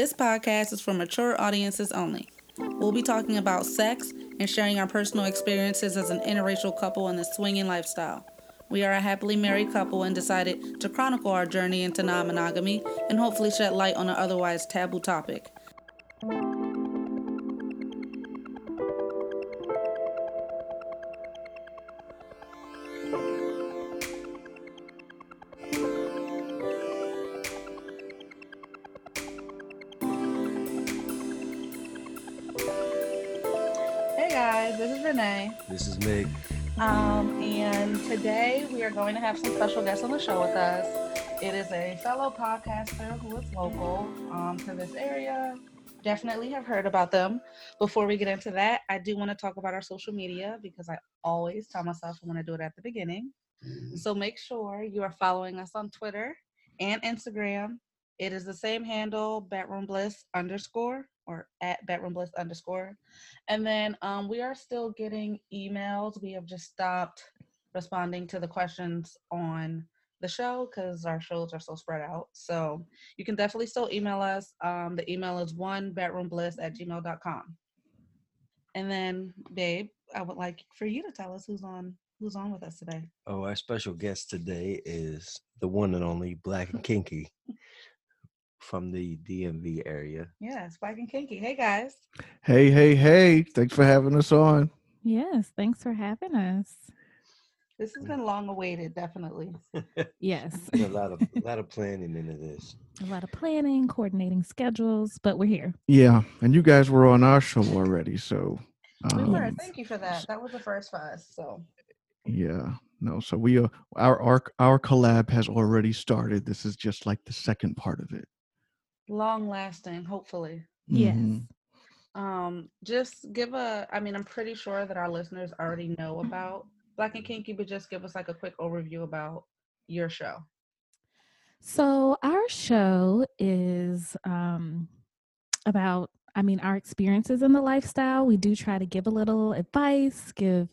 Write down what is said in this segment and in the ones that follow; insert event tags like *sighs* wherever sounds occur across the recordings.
This podcast is for mature audiences only. We'll be talking about sex and sharing our personal experiences as an interracial couple in the swinging lifestyle. We are a happily married couple and decided to chronicle our journey into non monogamy and hopefully shed light on an otherwise taboo topic. This is Meg. Um, and today we are going to have some special guests on the show with us. It is a fellow podcaster who is local um, to this area. Definitely have heard about them. Before we get into that, I do want to talk about our social media because I always tell myself I want to do it at the beginning. So make sure you are following us on Twitter and Instagram. It is the same handle, Bedroom Bliss underscore or at Bedroom Bliss underscore. And then um, we are still getting emails. We have just stopped responding to the questions on the show because our shows are so spread out. So you can definitely still email us. Um, the email is one bedroombliss at gmail.com. And then, babe, I would like for you to tell us who's on who's on with us today. Oh, our special guest today is the one and only Black and Kinky from the DMV area. Yeah, Spike and Kinky. Hey guys. Hey, hey, hey. Thanks for having us on. Yes, thanks for having us. This has been long awaited, definitely. *laughs* Yes, a lot of a *laughs* lot of planning into this. a lot of planning, coordinating schedules, but we're here. Yeah, and you guys were on our show already, so We um, were. Thank you for that. That was the first for us. So yeah, no. So we are our our our collab has already started. This is just like the second part of it. Long lasting, hopefully. Yes. Mhm. Um, just give a I mean, I'm pretty sure that our listeners already know about Black and Kinky, but just give us like a quick overview about your show. So our show is um, about, I mean, our experiences in the lifestyle. We do try to give a little advice, give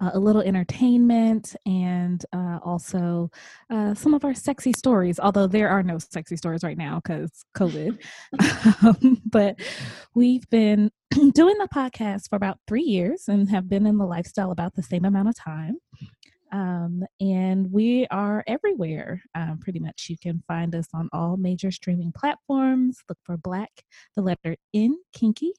uh, a little entertainment, and uh, also uh, some of our sexy stories. Although there are no sexy stories right now because COVID. *laughs* um, but we've been *clears throat* doing the podcast for about three years and have been in the lifestyle about the same amount of time. Um, and we are everywhere. Um, pretty much, you can find us on all major streaming platforms. Look for Black, the letter N, Kinky.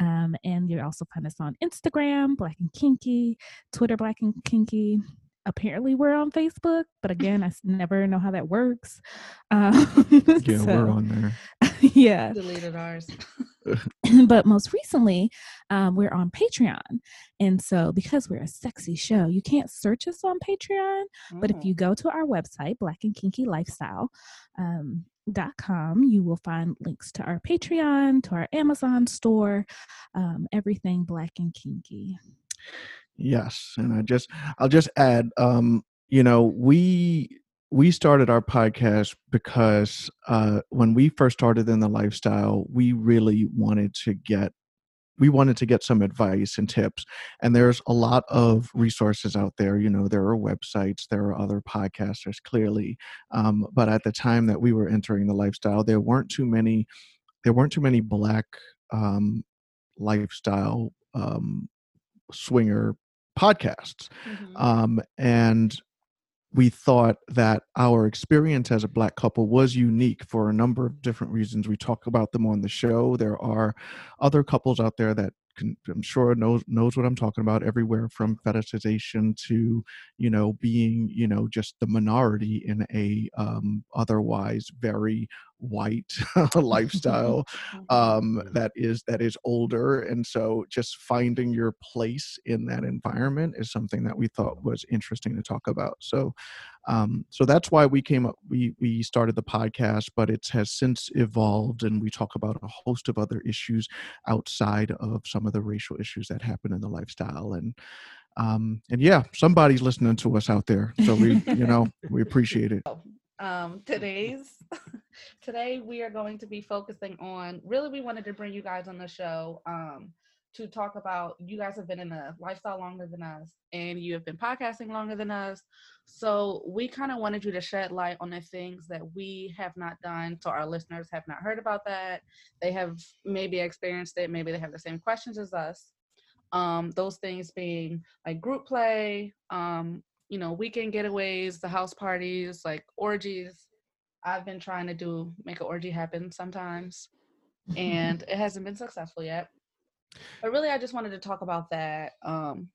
Um, and you also find us on Instagram, Black and Kinky, Twitter, Black and Kinky. Apparently, we're on Facebook, but again, I never know how that works. *laughs* Um, Yeah, so, we're on there. *laughs* yeah, Deleted ours. *laughs* *laughs* but most recently, um, we're on Patreon. And so, because we're a sexy show, you can't search us on Patreon. But if Mm. you go to our website, Black and Kinky Lifestyle, um, dot com, you will find links to our Patreon, to our Amazon store, um, everything Black and Kinky. Yes, and I just I'll just add, um, you know, we we started our podcast because uh, when we first started in the lifestyle, we really wanted to get we wanted to get some advice and tips and there's a lot of resources out there you know there are websites there are other podcasters clearly um, but at the time that we were entering the lifestyle there weren't too many there weren't too many black um, lifestyle um, swinger podcasts Mhm. um, and we thought that our experience as a black couple was unique for a number of different reasons. We talk about them on the show. There are other couples out there that can, I'm sure knows knows what I'm talking about. Everywhere from fetishization to you know being you know just the minority in a um, otherwise very white *laughs* lifestyle *laughs* um, that is that is older and so just finding your place in that environment is something that we thought was interesting to talk about so um, so that's why we came up we we started the podcast but it has since evolved and we talk about a host of other issues outside of some of the racial issues that happen in the lifestyle and um and yeah somebody's listening to us out there so we you know *laughs* we appreciate it. Um today's *laughs* today we are going to be focusing on really we wanted to bring you guys on the show um to talk about you guys have been in the lifestyle longer than us and you have been podcasting longer than us. So we kind of wanted you to shed light on the things that we have not done. So our listeners have not heard about that. They have maybe experienced it. Maybe they have the same questions as us. Um, those things being like group play, um, you know, weekend getaways, the house parties, like orgies. I've been trying to do make an orgy happen sometimes, *laughs* and it hasn't been successful yet. But really, I just wanted to talk about that. Um,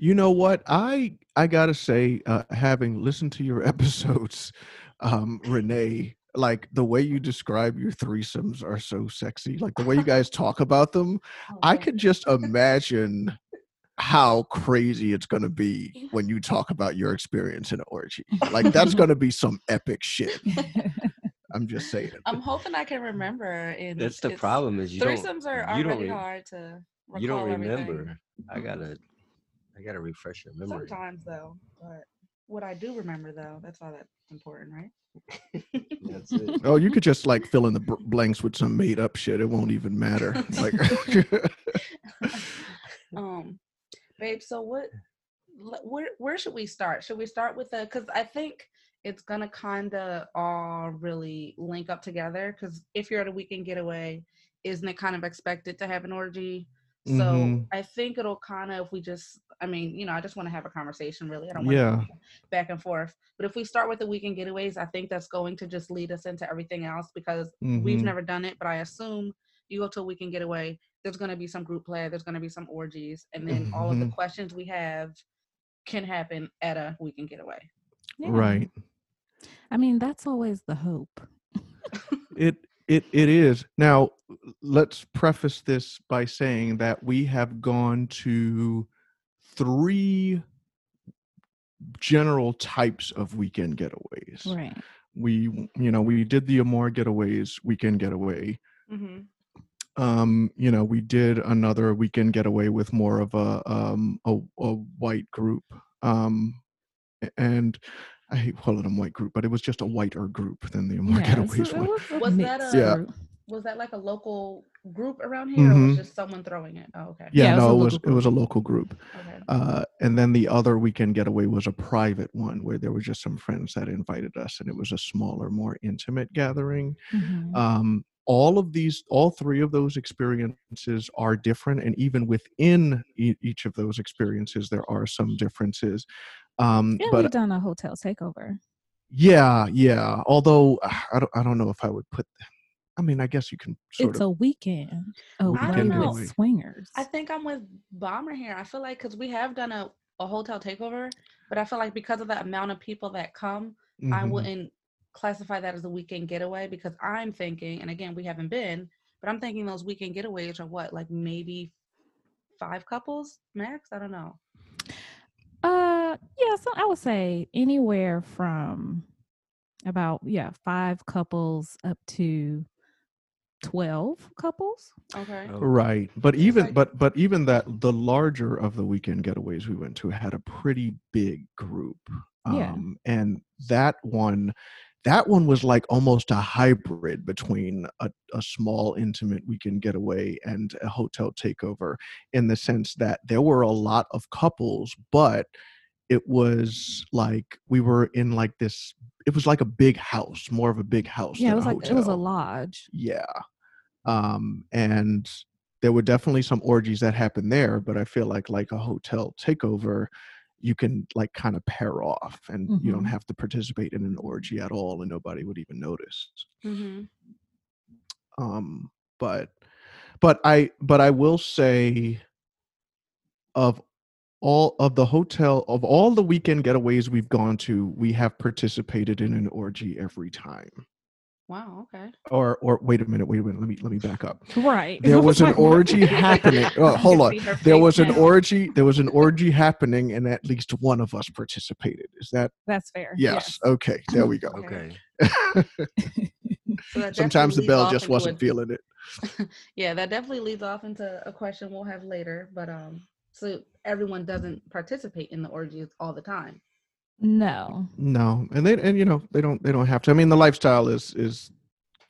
You know what? I I gotta say, uh, having listened to your *laughs* episodes, um, Renee, like the way you describe your threesomes are so sexy. Like the way you guys talk about them, *laughs* oh, I could just imagine how crazy it's gonna be when you talk about your experience in an orgy. Like that's gonna be some epic shit. *laughs* I'm just saying. *laughs* I'm hoping I can remember. And That's the problem is you don't Threesomes are you don't already re- hard to. you don't recall everything. remember. I gotta I gotta refresh your memory. Sometimes though, but what I do remember though, that's all that's important, right? *laughs* That's it. Oh, you could just like fill in the br- blanks with some made up shit. It won't even matter. *laughs* Like, um, babe. So what? Where where should we start? Should we start with the? Because I think it's gonna kind of all really link up together. Because if you're at a weekend getaway, isn't it kind of expected to have an orgy? So Mhm. I think it'll kind of if we just. I mean, you know, I just want to have a conversation. Really, I don't want yeah. back and forth. But if we start with the weekend getaways, I think that's going to just lead us into everything else because we've Mhm. never done it. But I assume you go to a weekend getaway, there's going to be some group play, there's going to be some orgies, and then all of the Mhm. questions we have can happen at a weekend getaway. Yeah. Right. I mean, that's always the hope. *laughs* It it it is. Now, let's preface this by saying that we have gone to three general types of weekend getaways. Right. We you know, we did the Amore getaways weekend getaway. Mm-hmm. Um, you know, we did another weekend getaway with more of a um a, a white group. Um and I hate calling them white group, but it was just a whiter group than the Amore Yeah, getaways it one. was *laughs* Was that a- Yeah. Was that like a local group around here, or Mhm. was just someone throwing it? Oh, okay. Yeah, Yeah, it was no, it was it was a local group. Okay. Uh, and then the other weekend getaway was a private one where there was just some friends that invited us, and it was a smaller, more intimate gathering. Mhm. Um, all of these, all three of those experiences are different, and even within e- each of those experiences, there are some differences. Um, yeah, but we've done a hotel takeover. yeah, yeah. Although *sighs* I don't, I don't know if I would put. I mean, I guess you can sort It's of. a weekend away Weekend getaway. with swingers. I think I'm with Bomber here. I feel like because we have done a, a hotel takeover, but I feel like because of the amount of people that come, I Mhm. wouldn't classify that as a weekend getaway because I'm thinking, and again, we haven't been, but I'm thinking those weekend getaways are what, like maybe five couples max? I don't know. Uh, yeah, so I would say anywhere from about yeah five couples up to twelve couples. Okay. Oh, Right. But even but but even that the larger of the weekend getaways we went to had a pretty big group. Yeah. Um and that one that one was like almost a hybrid between a, a small intimate weekend getaway and a hotel takeover in the sense that there were a lot of couples but it was like we were in like this it was like a big house more of a big house Yeah, it was like it was a lodge. yeah um and there were definitely some orgies that happened there but i feel like like a hotel takeover you can like kind of pair off and you don't Mhm. have to participate in an orgy at all and nobody would even notice Mm-hmm. um but but i but i will say of all of the hotel of all the weekend getaways we've gone to we have participated in an orgy every time Wow. Okay. or or wait a minute wait a minute let me let me back up Right. there was an *laughs* orgy happening *laughs* oh, hold on there was an orgy there was an *laughs* orgy happening and at least one of us participated is that That's fair. yes, okay there we go Okay. So sometimes the Belle just wasn't a- feeling it yeah, that definitely leads off into a question we'll have later. But um, so everyone doesn't participate in the orgies all the time. No. no and they and you know they don't they don't have to i mean the lifestyle is is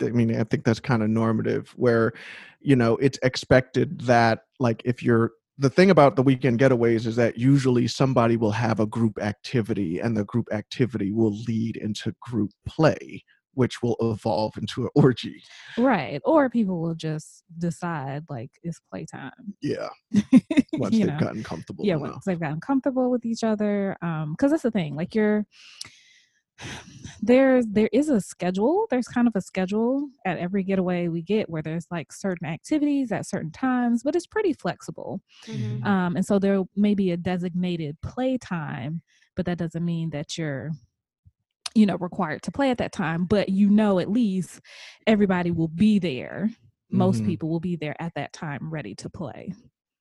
I mean, I think that's kind of normative where, you know, it's expected that like if you're the thing about the weekend getaways is that usually somebody will have a group activity and the group activity will lead into group play which will evolve into an orgy Right. Or people will just decide like it's playtime. yeah *laughs* once they've know? gotten comfortable yeah enough. once they've gotten comfortable with each other um because that's the thing like you're *sighs* there's there is a schedule there's kind of a schedule at every getaway we get where there's like certain activities at certain times but it's pretty flexible Mhm. um and so there may be a designated play time but that doesn't mean that you're you know required to play at that time but you know at least everybody will be there most Mhm. people will be there at that time ready to play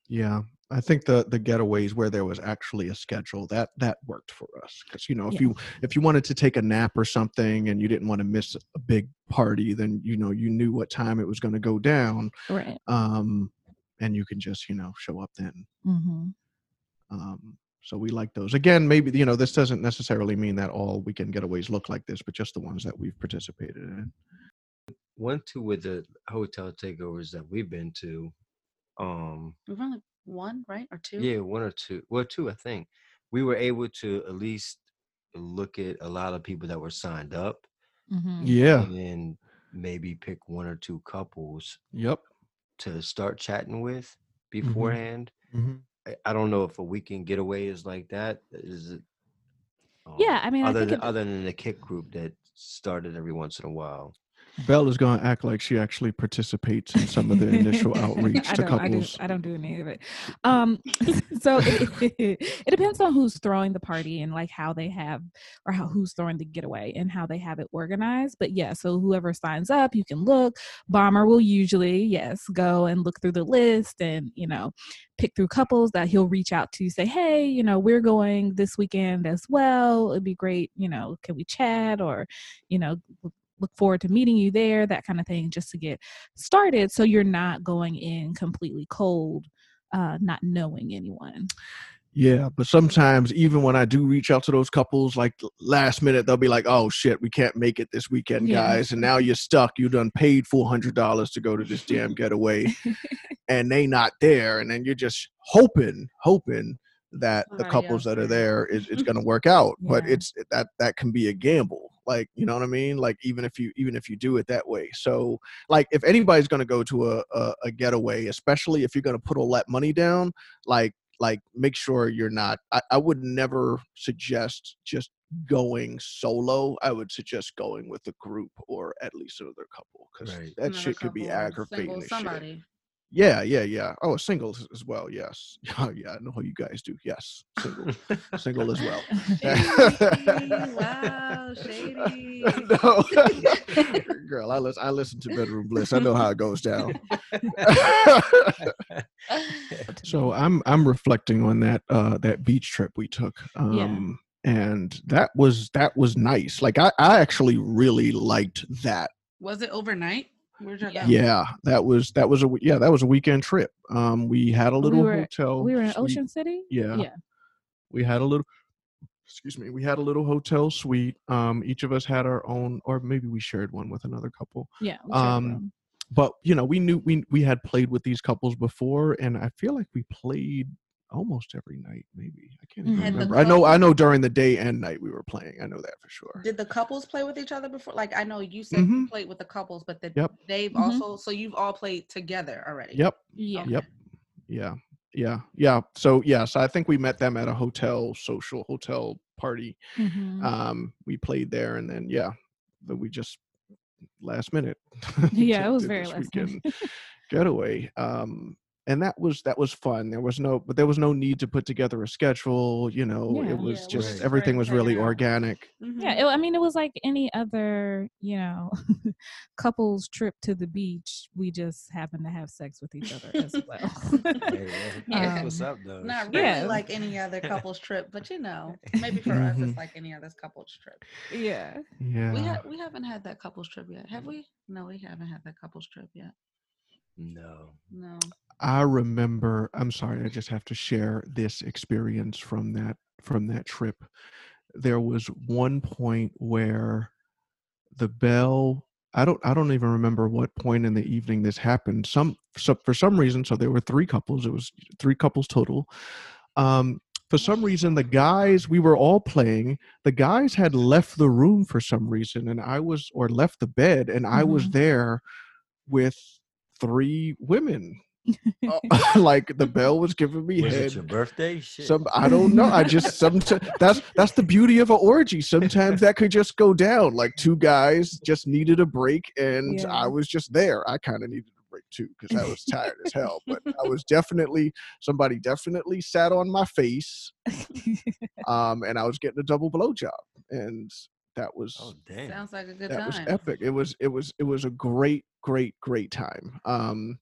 Yeah, I think the the getaways where there was actually a schedule that that worked for us because you know if Yeah. you if you wanted to take a nap or something and you didn't want to miss a big party, then you know you knew what time it was going to go down, right um, and you can just you know show up then. mm-hmm. Um, so we like those. Again, maybe you know this doesn't necessarily mean that all weekend getaways look like this, but just the ones that we've participated in. One, two with the hotel takeovers that we've been to. Um, We've only one, right? Or two? yeah, one or two. Well, two, I think. We were able to at least look at a lot of people that were signed up, Mm-hmm. Yeah. and then maybe pick one or two couples Yep. to start chatting with beforehand. Mhm. I, I don't know if a weekend getaway is like that. Is it? Yeah, um, I mean, I other think than other than the kick group that started every once in a while. Belle is going to act like she actually participates in some of the initial *laughs* outreach to don't, I, do, couples. I don't do any of it. Um, *laughs* so it, *laughs* it depends on who's throwing the party and like how they have, or how who's throwing the getaway and how they have it organized. But yeah, so whoever signs up, you can look. Bomber will usually, yes, go and look through the list and you know pick through couples that he'll reach out to say hey you know we're going this weekend as well it'd be great you know can we chat or you know look forward to meeting you there that kind of thing just to get started so you're not going in completely cold uh not knowing anyone Yeah, but sometimes even when I do reach out to those couples, like last minute, they'll be like, "Oh shit, we can't make it this weekend, Yeah. guys," and now you're stuck. You done paid four hundred dollars to go to this damn getaway, *laughs* and they not there, and then you're just hoping, hoping that the couples that are there. is, is going to work out. But it's that that can be a gamble. Like you know what I mean? Like even if you even if you do it that way. So like if anybody's going to go to a, a a getaway, especially if you're going to put all that money down, like like make sure you're not I, I would never suggest just going solo i would suggest going with a group or at least another couple because Right. that Another shit could be aggravating single as shit. Somebody. yeah yeah yeah oh singles as well yes *laughs* oh yeah i know how you guys do yes single single as well *laughs* *laughs* Shady. wow, shady. no girl i listen i listen to bedroom bliss i know how it goes down so i'm i'm reflecting on that uh that beach trip we took um and that was that was nice like i i actually really liked that Was it overnight? Where'd Yeah. yeah that was that was a yeah that was a weekend trip. Um we had a We little were- hotel we were in suite. ocean city? Yeah. Yeah. We had a little excuse me we had a little hotel suite. Um each of us had our own or maybe we shared one with another couple. Yeah Um, but you know we knew we we had played with these couples before and i feel like we played almost every night maybe i can't even Mhm. Had remember i know i know during the day and night we were playing i know that for sure Did the couples play with each other before? Like I know you said you Mhm. played with the couples, but the, Yep. they've Mhm. also so you've all played together already. yep yeah Yep. yeah yeah yeah so yes i think we met them at a hotel social hotel party Mhm. um we played there and then yeah then we just last minute *laughs* yeah it was very this last minute. getaway um and that was that was fun there was no but there was no need to put together a schedule you know Yeah. it was Yeah, just Right. everything was really out. organic Mhm. Yeah, it, I mean, it was like any other, you know, *laughs* couples trip to the beach. We just happened to have sex with each other as *laughs* well. Hey, *laughs* well, that's what's Um, up, though. Not really Yeah. like any other couples trip, but you know, maybe for us Mhm. it's like any other couples trip. yeah. yeah We ha- we haven't had that couples trip yet, have we? No, we haven't had that couples trip yet. No. No. I remember i'm sorry i just have to share this experience from that from that trip there was one point where the Belle I don't I don't even remember what point in the evening this happened. Some so for some reason, so there were three couples. It was three couples total. Um, for some reason, the guys we were all playing. The guys had left the room for some reason, and I was or left the bed, and I was Mhm. there with three women. Uh, *laughs* *laughs* like the Belle was giving me Was head. it your birthday? Shit. Some I don't know. I just *laughs* sometimes that's that's the beauty of an orgy. Sometimes that could just go down. Like two guys just needed a break, and Yeah. I was just there. I kind of needed a break too because I was tired as hell. But I was definitely somebody definitely sat on my face, um, and I was getting a double blowjob, and that was oh damn. Sounds like a good that time. was epic. It was it was it was a great great great time. Um,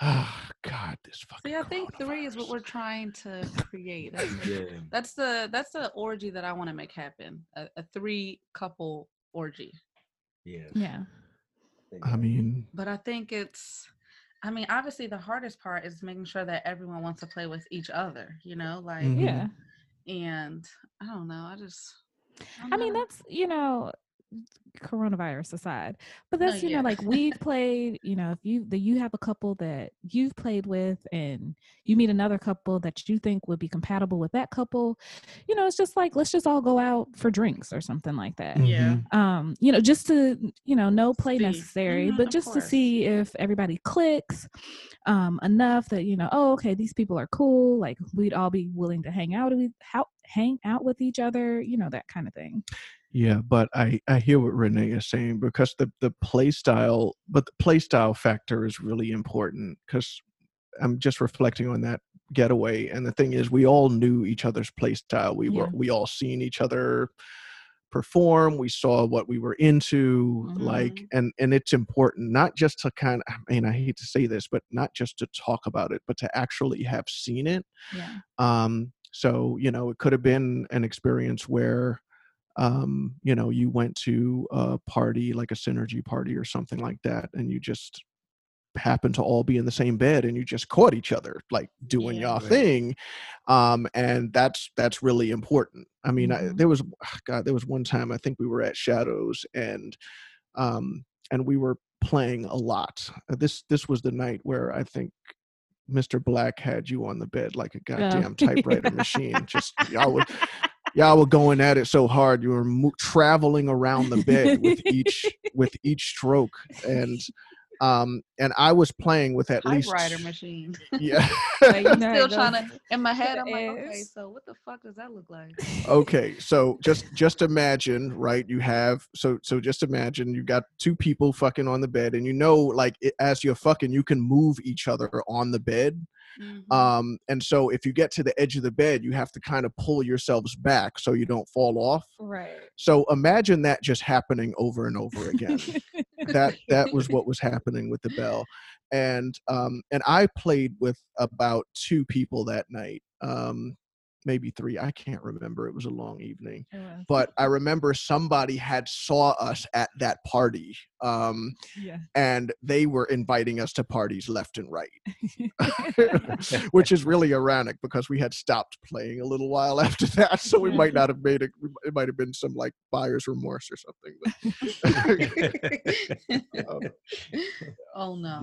ah, God, this fucking. See, I think three is what we're trying to create. *laughs* That's the, yeah. that's the that's the orgy that I want to make happen. A, a three couple orgy. Yeah. yeah. I mean, But I think it's I mean, obviously the hardest part is making sure that everyone wants to play with each other, you know, like Mhm. Yeah. and I don't know, I just I'm I mean, that's, you know, coronavirus aside, but No, that's, you yeah. know, like we've played, you know, if you, that you have a couple that you've played with and you meet another couple that you think would be compatible with that couple, you know, it's just like, let's just all go out for drinks or something like that. Yeah. mhm. um you know just to you know no play See. necessary Mhm, but just to see if everybody clicks um enough that you know oh okay these people are cool like we'd all be willing to hang out with how hang out with each other you know that kind of thing Yeah, but I I hear what Renee is saying because the the play style, but the play style factor is really important because I'm just reflecting on that getaway, and the thing is, we all knew each other's play style. We were we all seen each other perform. We saw what we were into, like, and and it's important not just to kind of. I mean, I hate to say this, but not just to talk about it, but to actually have seen it yeah um so you know it could have been an experience where um you know you went to a party like a synergy party or something like that and you just happened to all be in the same bed and you just caught each other like doing Yeah. your Right. thing um and that's that's really important i mean I, Mhm. there was *sighs* god there was one time i think we were at shadows and um and we were playing a lot this this was the night where i think mr black had you on the bed like a goddamn *laughs* typewriter machine just y'all were y'all were going at it so hard you were mo- traveling around the bed with *laughs* each with each stroke and um and i was playing with at least typewriter machine. yeah *laughs* *laughs* Like, you know, Still trying to in my head, I'm like, okay, so what the fuck does that look like? okay so just just imagine right you have so so just imagine you got two people fucking on the bed and you know like it, as you're fucking you can move each other on the bed Mhm. um and so if you get to the edge of the bed you have to kind of pull yourselves back so you don't fall off right so imagine that just happening over and over again *laughs* that that was *laughs* what was happening with the Belle and um and i played with about two people that night um maybe three i can't remember it was a long evening was. but i remember somebody had saw us at that party um yeah and they were inviting us to parties left and right *laughs* *laughs* which is really ironic because we had stopped playing a little while *laughs* after that so we might not have made it it might have been some like buyer's remorse or something but um, oh no.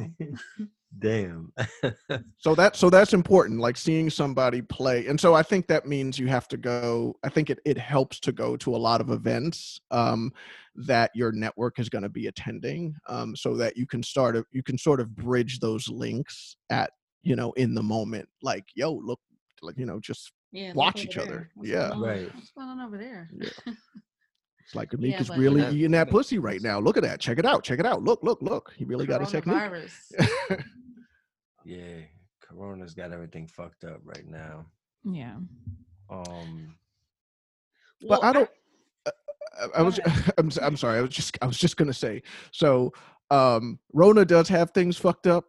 Damn. *laughs* so that so that's important like seeing somebody play and so i think that means you have to go i think it, it helps to go to a lot of events um, that your network is going to be attending um, so that you can start a, you can sort of bridge those links at you know in the moment like yo look like you know just Yeah. Watch over each other. What's Yeah. going? Right. What's going on over there? *laughs* it's like Yeah, Amika's but- really That- eating that pussy right now look at that check it out check it out look look look he really got a technique Coronavirus. *laughs* yeah. Corona's got everything fucked up right now. yeah Um but Well, I don't. I, I Go was. *laughs* I'm. s- I'm sorry. I was just. I was just gonna say. So, um, Rona does have things fucked up.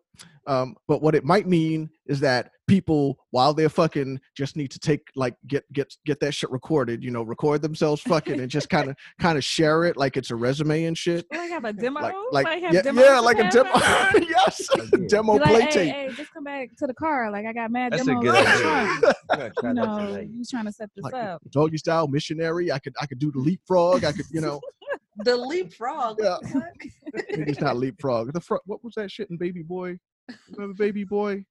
Um, but what it might mean is that people, while they're fucking, just need to take like get get get that shit recorded. You know, record themselves fucking and just kind of kind of share it like it's a resume and shit. like have a *laughs* demo Like like have yeah, demos yeah like a demo. *laughs* yes, *laughs* demo like, play hey, tape. hey, just come back to the car. Like I got mad That's a good idea. trunk. I You that know, you trying to set this Like up. doggy style missionary. I could I could do the leapfrog. I could you know the leapfrog. Yeah. It's not leapfrog. The frog. What was that shit in Baby Boy? Remember Baby Boy?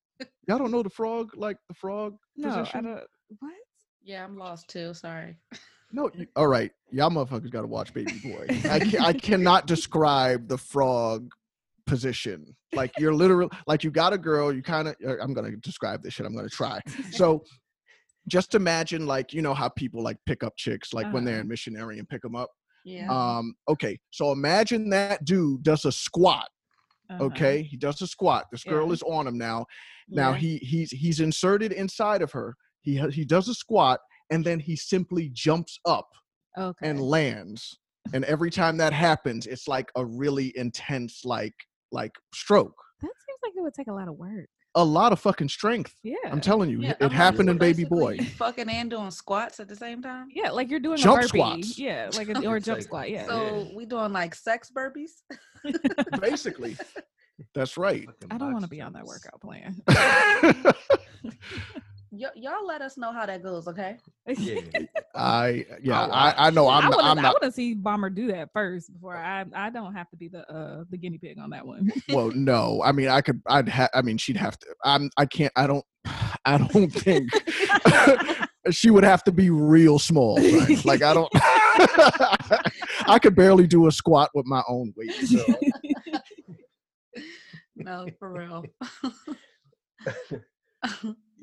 Y'all don't know the frog, like the frog *laughs* No, I position? don't. What? Yeah, I'm lost too. Sorry. No, you- all right. Y'all motherfuckers got to watch Baby Boy. I, can, I *laughs* cannot describe the frog position. Like you're literally like you got a girl. You kind of. I'm gonna describe this shit. I'm gonna try. So, *laughs* just imagine like you know how people like pick up chicks like when they're Uh-huh. in missionary and pick them up. Yeah. Um. Okay. So imagine that dude does a squat. Uh-huh. Okay, he does a squat. This girl Yeah. is on him now. Now Yeah. he he's he's inserted inside of her. He he does a squat and then he simply jumps up Okay. and lands. And every time that happens, it's like a really intense like like stroke. that seems like it would take a lot of work. A lot of fucking strength. Yeah. I'm telling you, Yeah, it I'm happened in Baby Boy. Fucking and doing squats at the same time. Yeah, like you're doing Jump a burpee. squats. Yeah, like a, *laughs* or jump like- squat. Yeah. So we doing like sex burpees. *laughs* Basically, that's right. I don't want to be on that workout plan. *laughs* Y- y'all let us know how that goes, okay? Yeah. *laughs* I yeah, I'll I, I know I I'm not, want I'm to. I want to see Bomber do that first before I. I don't have to be the uh the guinea pig on that one. *laughs* well no i mean i could i'd have i mean she'd have to i'm i can't i don't *sighs* i don't think *laughs* she would have to be real small son. like i don't i could barely do a squat with my own weight so. No, for real.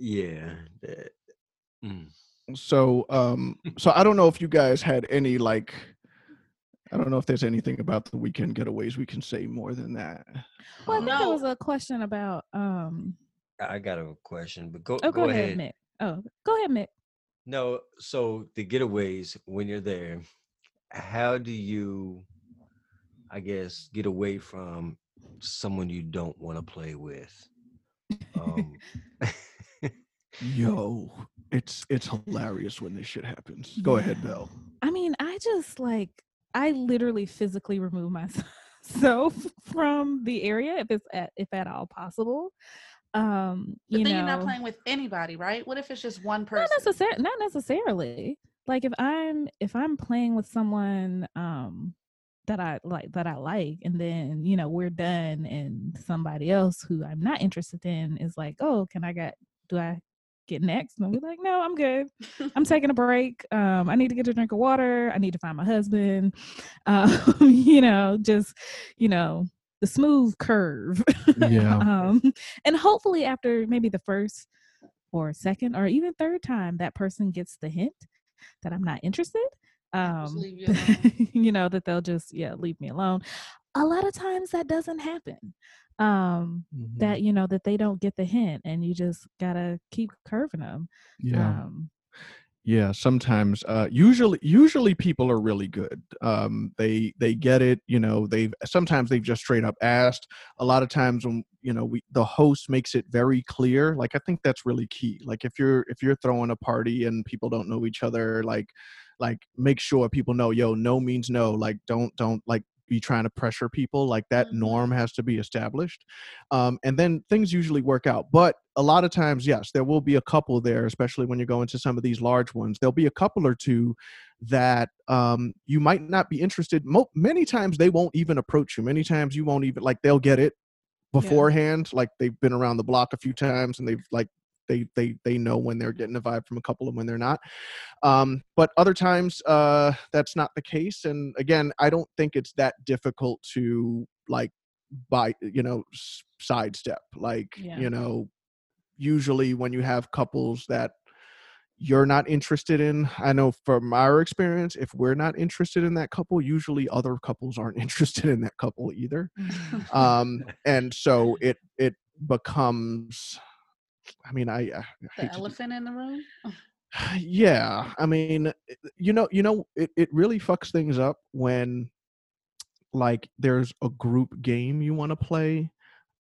Yeah. that- mm. so um so i don't know if you guys had any like i don't know if there's anything about the weekend getaways we can say more than that Well, I think there was a question about. um I got a question, but go Oh, go, go, ahead. ahead, Mick. Oh, go ahead, Mick. No, so the getaways when you're there, how do you, I guess, get away from someone you don't want to play with? *laughs* Um, *laughs* yo it's it's hilarious when this shit happens go ahead Yeah. belle I mean, I just like I literally physically remove myself *laughs* from the area if it's at, if at all possible. Um, But you then know, you're not playing with anybody, right? What if it's just one person? not necessarily not necessarily like if i'm if i'm playing with someone um that i like that i like and then you know we're done and somebody else who i'm not interested in is like oh can i get do i get next and i'll be like no i'm good. *laughs* I'm taking a break. Um i need to get a drink of water. I need to find my husband. *laughs* Um you know just you know the smooth curve. *laughs* Yeah. um and hopefully after maybe the first or second or even third time that person gets the hint that i'm not interested um you you know that they'll just yeah leave me alone a lot of times that doesn't happen um Mm-hmm. that you know that they don't get the hint and you just gotta keep curving them yeah um Yeah, sometimes uh usually usually people are really good. Um they they get it, you know, they've sometimes they've just straight up asked. A lot of times when, you know, we the host makes it very clear. Like I think that's really key. Like if you're if you're throwing a party and people don't know each other, like like make sure people know, yo, no means no. Like don't don't like be trying to pressure people like that Mhm. norm has to be established um, and then things usually work out but a lot of times yes there will be a couple there especially when you go into some of these large ones there'll be a couple or two that um, you might not be interested Mo- many times they won't even approach you many times you won't even like they'll get it beforehand like they've been around the block a few times and they've like they they they know when they're getting a vibe from a couple and when they're not um but other times uh that's not the case and again i don't think it's that difficult to like by you know s- sidestep like Yeah. you know usually when you have couples that you're not interested in i know from our experience if we're not interested in that couple usually other couples aren't *laughs* interested in that couple either mhm. um and so it it becomes i mean i, I the hate to do- elephant in the room. *sighs* yeah i mean you know you know it, it really fucks things up when like there's a group game you want to play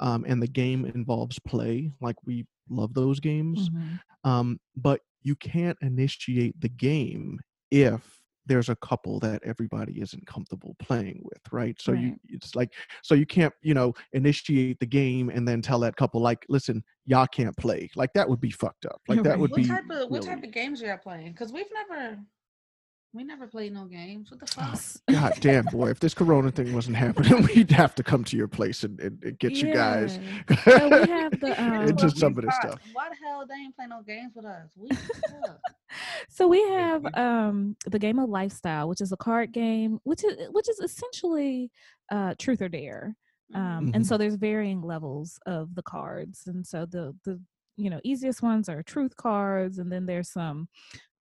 um and the game involves play like we love those games Mhm. um but you can't initiate the game if there's a couple that everybody isn't comfortable playing with right so you it's like so you can't you know initiate the game and then tell that couple like listen y'all can't play like that would be fucked up like that Right. would What be type of what type of games are y'all playing? Because we've never We never played no games. What the fuck? God damn, boy! If this Corona thing wasn't happening, *laughs* we'd have to come to your place and, and, and get you guys Yeah. We have the *laughs* um, into Well, some of this stuff. Why the hell they ain't play no games with us? We *laughs* so we have um the game of lifestyle, which is a card game, which is which is essentially uh truth or dare. Um, Mhm. and so there's varying levels of the cards, and so the the you know easiest ones are truth cards, and then there's some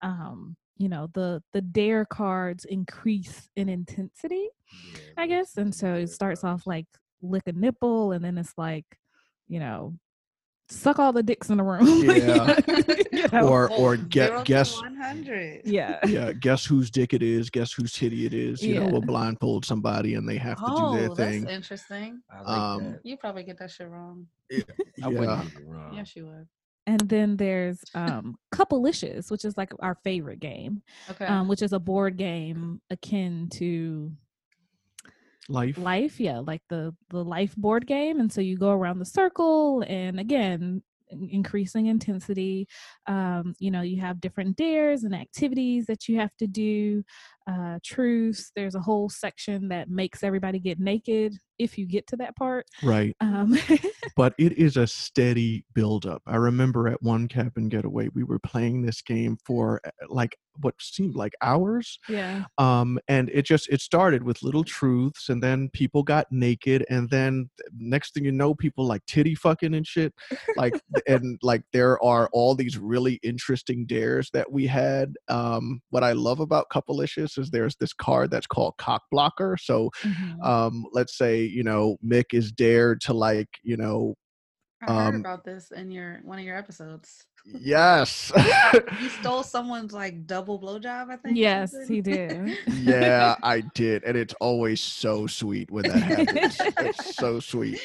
um you know the the dare cards increase in intensity Yeah, I guess. And so it starts off like lick a nipple, and then it's like, you know, suck all the dicks in the room. *laughs* Yeah. *laughs* You know? Or or Oh, zero get guess 100. yeah. yeah guess whose dick it is, guess whose titty it is. You know, we'll blindfold somebody and they have to Oh, do their that's thing. interesting. I like um, that. You probably get that shit wrong. I Yeah, wouldn't get wrong. Yes, you would. And then there's um Coupleicious, which is like our favorite game, Okay. um, which is a board game akin to life. life yeah like the the life board game and so you go around the circle and again increasing intensity um you know you have different dares and activities that you have to do uh truths there's a whole section that makes everybody get naked if you get to that part Right. um *laughs* but it is a steady build up. I remember at one cabin getaway, we were playing this game for uh, like what seemed like hours. yeah Um, and it just it started with little truths, and then people got naked, and then next thing you know, people like titty fucking and shit. Like, *laughs* and like there are all these really interesting dares that we had. Um, what I love about Coupleicious is there's this card that's called Cock Blocker. So, Mhm. um, let's say you know Mick is dared to like you know I heard um, about this in your one of your episodes. Yes. You *laughs* stole someone's like double blowjob, I think. yes he did yeah, *laughs* I did, and it's always so sweet when that happens. it's so sweet.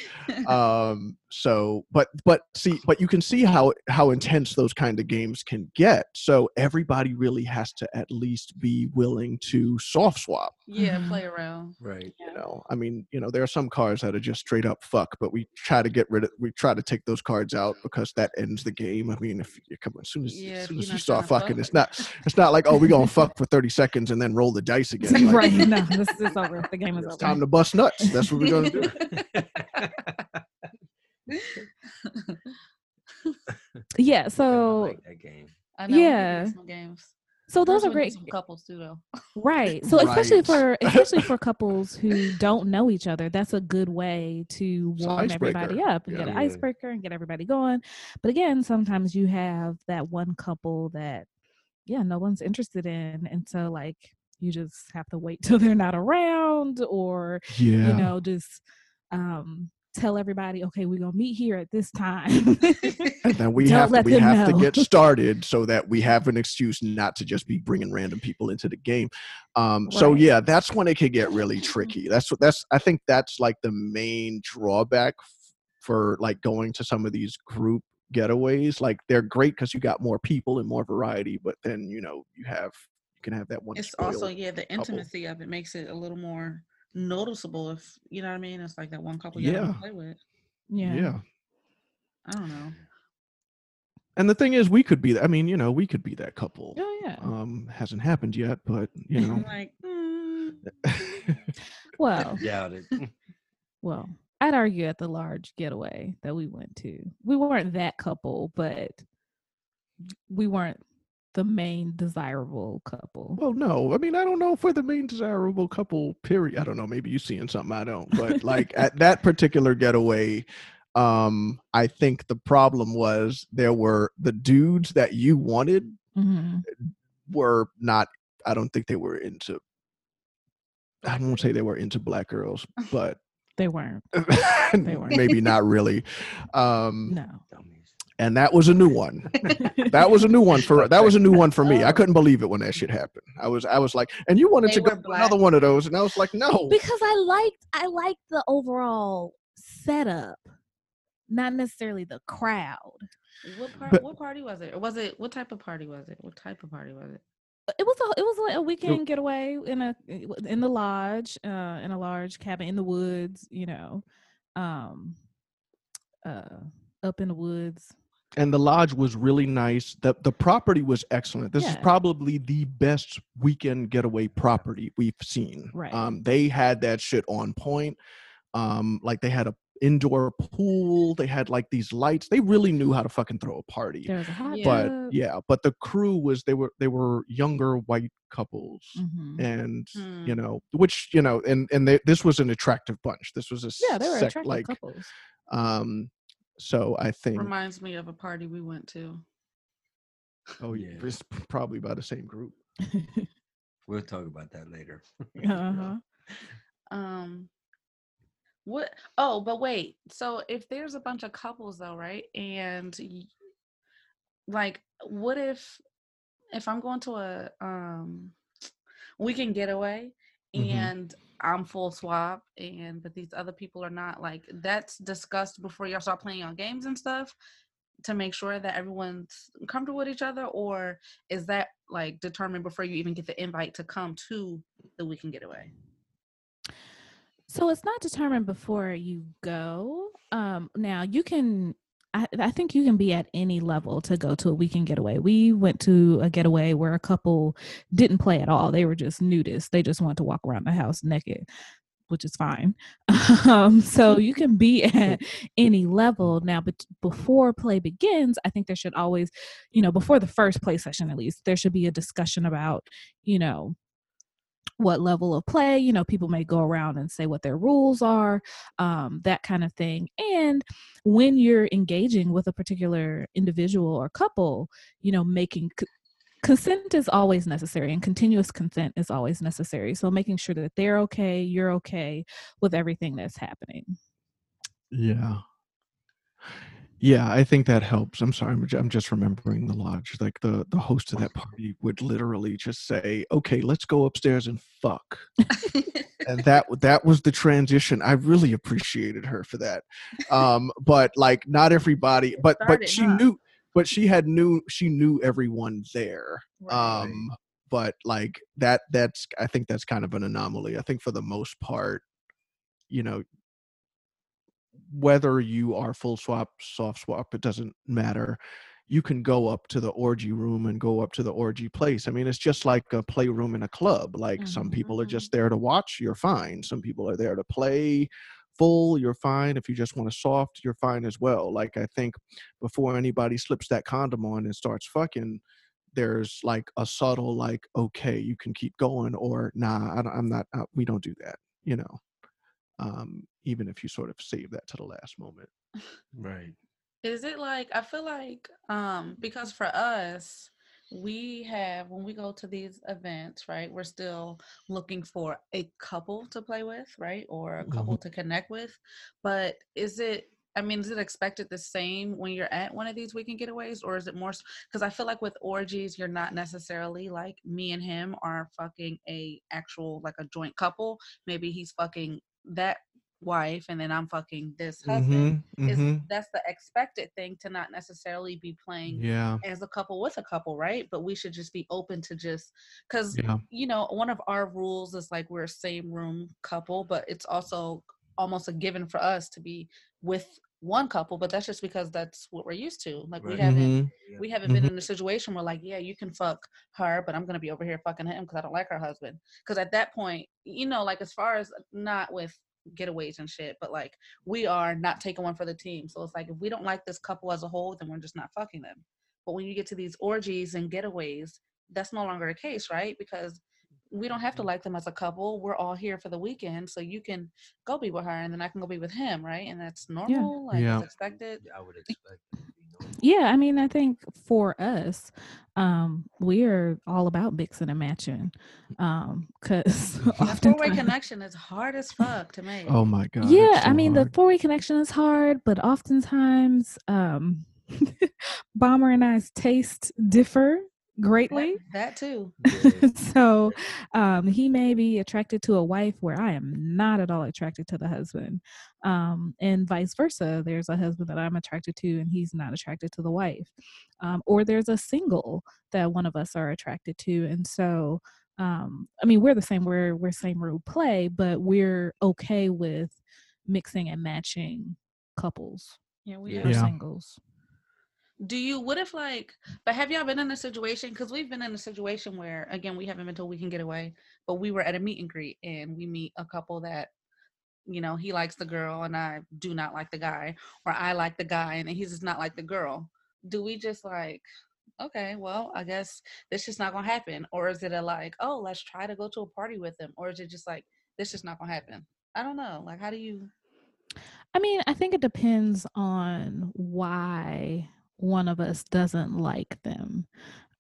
Um, so, but but see, but you can see how how intense those kind of games can get. So everybody really has to at least be willing to soft swap. yeah, Mhm. play around. Right. You know, I mean, you know, there are some cards that are just straight up fuck, but we try to get rid of, we try to take those cards out because that ends the game. I mean, if you come as soon as, Yeah, as soon you're as you start fucking, fuck. it's not it's not like oh we're gonna fuck for thirty *laughs* seconds and then roll the dice *laughs* again. Like, right no this is over the game is It's over time to bust nuts. That's what we're gonna do. *laughs* yeah I so like that game. I know. Yeah. games. So those First are great couples too, though. Right. *laughs* So especially for *laughs* especially for couples who don't know each other, that's a good way to It's an warm everybody up and get an Yeah. icebreaker and get everybody going. But again, sometimes you have that one couple that yeah, no one's interested in and so like you just have to wait *laughs* till they're not around or Yeah. you know just um tell everybody okay, we're going to meet here at this time. *laughs* and then we have to, we them have to get started so that we have an excuse not to just be bringing random people into the game. Um, so yeah, that's when it could get really tricky. That's what that's I think that's like the main drawback for like going to some of these group getaways. Like they're great because you got more people and more variety, but then you know you have you can have that one. it's also yeah, the couple. intimacy of it makes it a little more noticeable. If you know what I mean, it's like that one couple you Yeah. don't play with. yeah. yeah. I don't know. And the thing is, we could be. That I mean, you know, we could be that couple. Oh yeah. Um, hasn't happened yet, but you *laughs* know. Like, mm, *laughs* Well, Doubt it. *laughs* well, I'd argue at the large getaway that we went to, we weren't that couple, but we weren't the main desirable couple. Well, no. I mean, I don't know if we're the main desirable couple, period. I don't know. Maybe you're seeing something I don't. But like *laughs* at that particular getaway, um, I think the problem was there were the dudes that you wanted hmm were not I don't think they were into I won't say they were into black girls, *laughs* but They weren't. *laughs* they weren't. maybe not really. Um No. Dummies. and that was a new one. That was a new one for that was a new one for me. I couldn't believe it when that shit happened. I was I was like, and you wanted They to go were to another one of those, and I was like, no. because I liked I liked the overall setup, not necessarily the crowd. what part? But- what party was it? Or was it? What type of party was it? What type of party was it? It was a it was like a weekend getaway in a in the lodge, uh, in a large cabin in the woods, you know, um, uh, up in the woods. And the lodge was really nice. the The property was excellent. This is probably the best weekend getaway property we've seen. Right. Um, they had that shit on point. Um, like they had a indoor pool. They had like these lights. They really knew how to fucking throw a party. A Yeah. But yeah, but the crew was they were they were younger white couples. Mhm. And Hmm. you know, which you know, and and they, this was an attractive bunch. This was a Yeah, they were sec- attractive like couples. um so i think Reminds me of a party we went to. oh yeah Yeah. it's probably by the same group *laughs* We'll talk about that later. *laughs* uh-huh. Um what oh, but wait. So if there's a bunch of couples though, right? And y- like what if if I'm going to a um weekend getaway Mhm. and I'm full swap and but these other people are not like that's discussed before y'all start playing on games and stuff to make sure that everyone's comfortable with each other or is that like determined before you even get the invite to come to the weekend getaway? So it's not determined before you go. Um, now you can. I, I think you can be at any level to go to a weekend getaway. We went to a getaway where a couple didn't play at all. They were just nudists. They just wanted to walk around the house naked, which is fine. *laughs* Um, so you can be *laughs* at any level now. But before play begins, I think there should always, you know, before the first play session at least, there should be a discussion about, you know, what level of play you know people may go around and say what their rules are um, that kind of thing. And when you're engaging with a particular individual or couple you know making c- consent is always necessary and continuous consent is always necessary. So making sure that they're okay you're okay with everything that's happening. Yeah yeah i think that helps. I'm sorry i'm, I'm just remembering the lodge like the the host of that party would literally just say okay let's go upstairs and fuck. *laughs* And that that was the transition. I really appreciated her for that. Um but like not everybody but but she huh? knew but she had knew she knew everyone there. Right. um but like that that's i think that's kind of an anomaly. I think for the most part you know whether you are full swap soft swap it doesn't matter. You can go up to the orgy room and go up to the orgy place. I mean it's just like a playroom in a club like some people are Mhm. just there to watch you're fine. Some people are there to play full you're fine. If you just want a soft you're fine as well. Like i think before anybody slips that condom on and starts fucking there's like a subtle like okay you can keep going or nah I i'm not uh, we don't do that you know? Um even if you sort of save that to the last moment Right. Is it like I feel like um because for us we have when we go to these events, right? We're still looking for a couple to play with, right? Or a couple to connect with. But is it I mean, is it expected the same when you're at one of these weekend getaways, or is it more? Because I feel like with orgies, you're not necessarily like me and him are fucking a actual like a joint couple. Maybe he's fucking that wife, and then I'm fucking this husband Mhm, is mhm. that's the expected thing to not necessarily be playing yeah as a couple with a couple right but we should just be open to just because yeah you know one of our rules is like we're a same room couple but it's also almost a given for us to be with one couple but that's just because that's what we're used to like we haven't Mhm. we haven't been Mhm. in a situation where like yeah you can fuck her but i'm gonna be over here fucking him because i don't like her husband because at that point you know like as far as not with getaways and shit but like we are not taking one for the team. So it's like if we don't like this couple as a whole then we're just not fucking them. But when you get to these orgies and getaways that's no longer the case right? Because we don't have to mm-hmm. like them as a couple. We're all here for the weekend so you can go be with her and then i can go be with him right? And that's normal like Yeah. it's expected. I would *laughs* expect. It to be normal. Yeah, I mean, I think for us, um, we're all about mixing and matching. Um, cause *laughs* that four-way connection is hard as fuck to make oh my god yeah, it's I so mean, the four way connection is hard, but oftentimes, um, *laughs* Bomber and I's taste differ greatly. that, that too *laughs* so *laughs* um, he may be attracted to a wife where I am not at all attracted to the husband, um, and vice versa. There's a husband that I'm attracted to, and he's not attracted to the wife, um, or there's a single that one of us are attracted to, and so. Um, I mean, we're the same. We're we're same rule play, but we're okay with mixing and matching couples yeah we Yeah. are Yeah. singles. Do you what if like but have y'all been in a situation because we've been in a situation where again we haven't been told we can get away but we were at a meet and greet and we meet a couple that you know he likes the girl and i do not like the guy or i like the guy and he's just not like the girl. Do we just like okay well i guess this just not gonna happen or is it a like oh let's try to go to a party with him or is it just like this just not gonna happen? I don't know like how do you I mean, I think it depends on why one of us doesn't like them.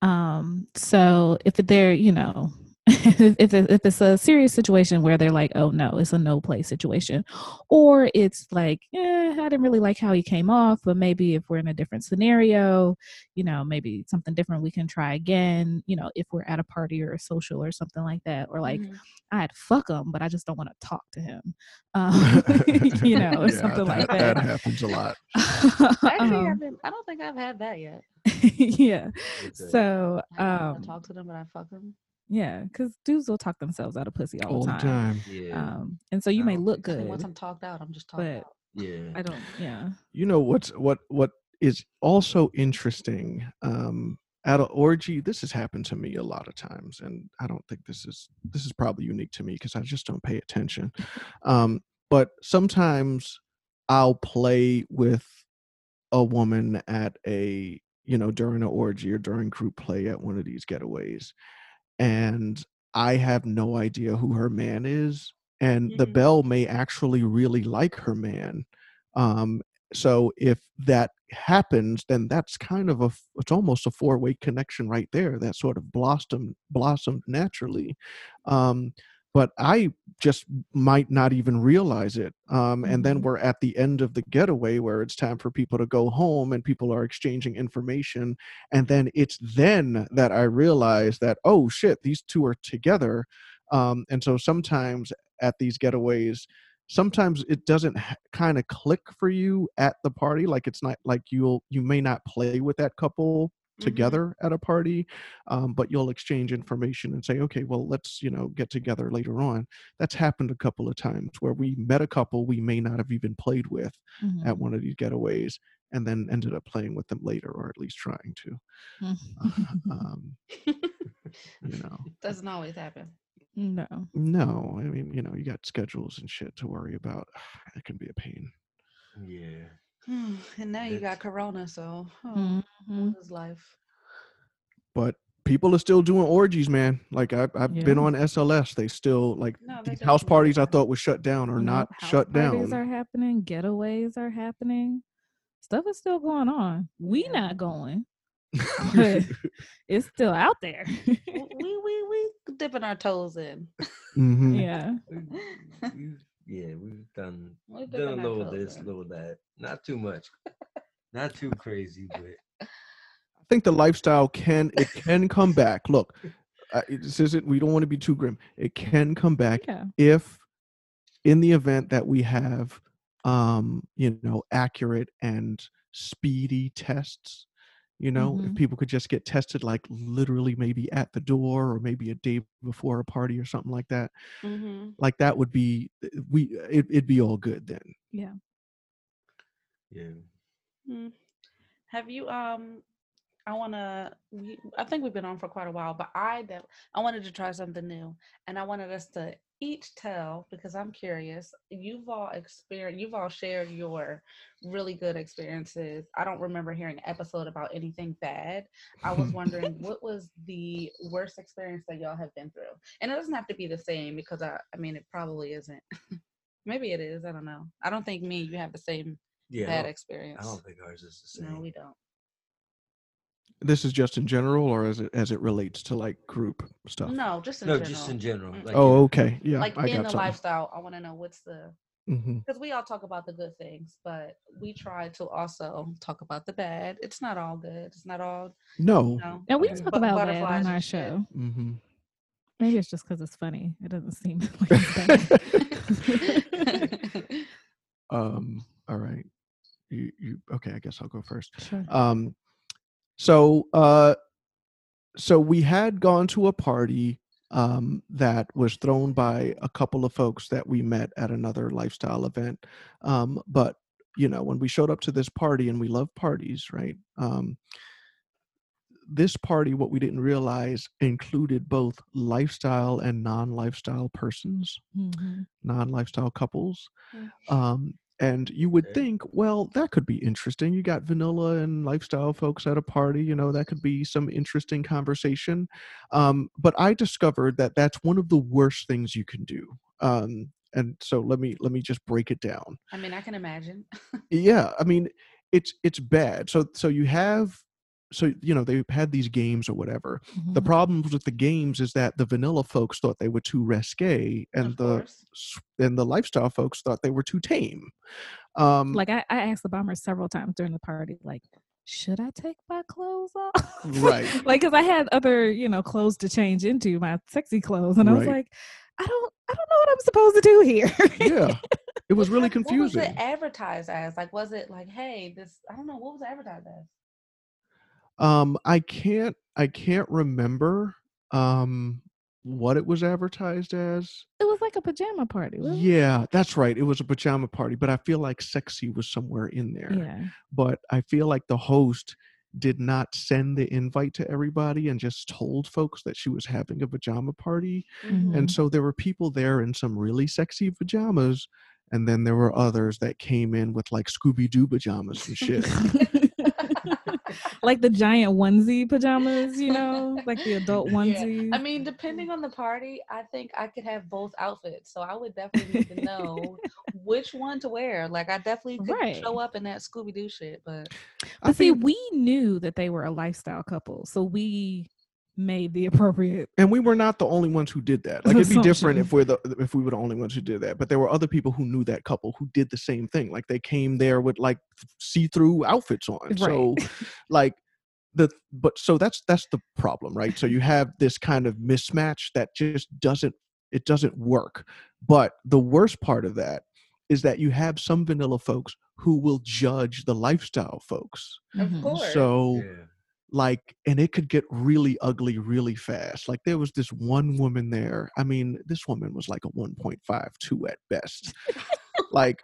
Um, so if they're, you know, *laughs* if if it's a serious situation where they're like, oh no, it's a no play situation, or it's like, eh, I didn't really like how he came off, but maybe if we're in a different scenario, you know, maybe something different, we can try again. You know, if we're at a party or a social or something like that, or like, Mhm. I'd fuck him, but I just don't want to talk to him, um, *laughs* you know, or *laughs* Yeah, something like that, that. happens a lot. I actually Um, haven't i don't think i've had that yet yeah. It's a- So, I don't um, talk to them but i fuck them yeah, because dudes will talk themselves out of pussy all, All the the time. time. yeah, Um, and so you I may look good, once i'm talked out i'm just talked but out yeah. I don't. Yeah. You know what's what what is also interesting um at an orgy this has happened to me a lot of times and i don't think this is this is probably unique to me because i just don't pay attention um but sometimes i'll play with a woman at a you know during an orgy or during group play at one of these getaways and i have no idea who her man is and the Mhm. Belle may actually really like her man um so if that happens then that's kind of a it's almost a four way connection right there that sort of blossomed blossomed naturally um but i just might not even realize it um and then Mhm. we're at the end of the getaway where it's time for people to go home and people are exchanging information and then it's then that i realize that oh shit these two are together um and so sometimes at these getaways sometimes it doesn't ha- kind of click for you at the party like it's not like you'll you may not play with that couple Mhm. together at a party um, but you'll exchange information and say okay well let's you know get together later on that's happened a couple of times where we met a couple we may not have even played with Mhm. at one of these getaways and then ended up playing with them later or at least trying to *laughs* um, you know doesn't always happen no. no i mean you know you got schedules and shit to worry about *sighs* it can be a pain Yeah. And now you got corona so oh, Mhm. what is life but people are still doing orgies man like i've, I've been on sls they still like No, these house definitely parties i thought was shut down are You know, not house shut parties down are happening. Getaways are happening. Stuff is still going on. We not going. but *laughs* it's still out there. We we we dipping our toes in Mhm. *laughs* yeah. *laughs* We- we've- yeah, we've done We're done a little toes this, a little that. Not too much. *laughs* Not too crazy, but I think the lifestyle can it can come back. Look, uh, it- this isn't. We don't want to be too grim. It can come back Yeah. if, in the event that we have, um, you know, accurate and speedy tests. You know, if Mhm. people could just get tested, like literally maybe at the door or maybe a day before a party or something like that. hmm Like that would be we. It, it'd be all good then. Yeah. yeah. Hmm. Have you um I want to I think we've been on for quite a while, but I that I wanted to try something new and I wanted us to each tell because I'm curious. You've all experienced you've all shared your really good experiences. I don't remember hearing an episode about anything bad. I was *laughs* wondering what was the worst experience that y'all have been through. And it doesn't have to be the same because I I mean it probably isn't. *laughs* Maybe it is, I don't know. I don't think me you have the same Yeah. Bad experience. I don't think ours is the same. No, we don't. This is just in general, or as it as it relates to like group stuff. No, just in no, general. just in general. Like, Oh, okay. Yeah, like I in got the something. lifestyle, I want to know what's the because we all talk about the good things, but we try to also talk about the bad. It's not all good. It's not all No. you know. And we talk bu- about that on our and shit. show. hmm Maybe it's just because it's funny. It doesn't seem *laughs* like it's bad. um. All right. You you okay? I guess I'll go first. sure. Um. So uh, so we had gone to a party um that was thrown by a couple of folks that we met at another lifestyle event. Um, but you know when we showed up to this party and we love parties right um this party what we didn't realize included both lifestyle and non-lifestyle persons Mhm. non-lifestyle couples Mm. um and you would Okay. think well that could be interesting you got vanilla and lifestyle folks at a party you know that could be some interesting conversation um but i discovered that that's one of the worst things you can do um and so let me let me just break it down I mean, I can imagine. yeah i mean it's it's bad so so you have so you know they've had these games or whatever the Mhm. problems with the games is that the vanilla folks thought they were too risque and of the course. and the lifestyle folks thought they were too tame um like I, I asked the bomber several times during the party, like, should I take my clothes off? Right. *laughs* like, because I had other, you know, clothes to change into my sexy clothes, and I was like, I don't, I don't know what I'm supposed to do here. yeah it was really Like, *laughs* What was confusing it advertised as? Like, was it like, hey, this? I don't know. What was it advertised as? Um i can't i can't remember um what it was advertised as it was like a pajama party. wasn't it? yeah that's right it was a pajama party but i feel like sexy was somewhere in there Yeah. but i feel like the host did not send the invite to everybody and just told folks that she was having a pajama party Mm-hmm. and so there were people there in some really sexy pajamas and then there were others that came in with like scooby-doo pajamas and shit *laughs* *laughs* like the giant onesie pajamas, you know, like the adult *laughs* Yeah. onesie. I mean, depending on the party, I think I could have both outfits. So I would definitely need to *laughs* know which one to wear. Like, I definitely could Right. show up in that Scooby Doo shit, but I see, think- we knew that they were a lifestyle couple, so we made the appropriate. and we were not the only ones who did that like it'd be different if we're the if we were the only ones who did that but there were other people who knew that couple who did the same thing like they came there with like see-through outfits on so *laughs* like the but so that's that's the problem right so you have this kind of mismatch that just doesn't it doesn't work but the worst part of that is that you have some vanilla folks who will judge the lifestyle folks of Mhm. course. so Yeah. Like and it could get really ugly really fast like there was this one woman there i mean this woman was like a 1.52 at best like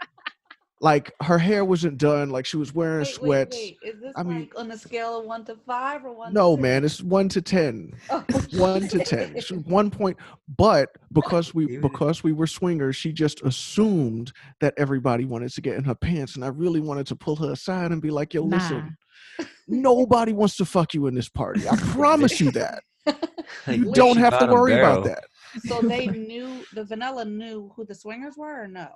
like her hair wasn't done like she was wearing Wait, wait, sweats. wait. Is this I mean- on a scale of one to five or one? no to man it's one to ten. *laughs* Oh, one to ten. She was one point but because we *laughs* because we were swingers she just assumed that everybody wanted to get in her pants and i really wanted to pull her aside and be like yo listen *laughs* nobody wants to fuck you in this party. I promise you that. You Wait, don't have to bottom worry about that. So they knew the vanilla knew who the swingers were, or no?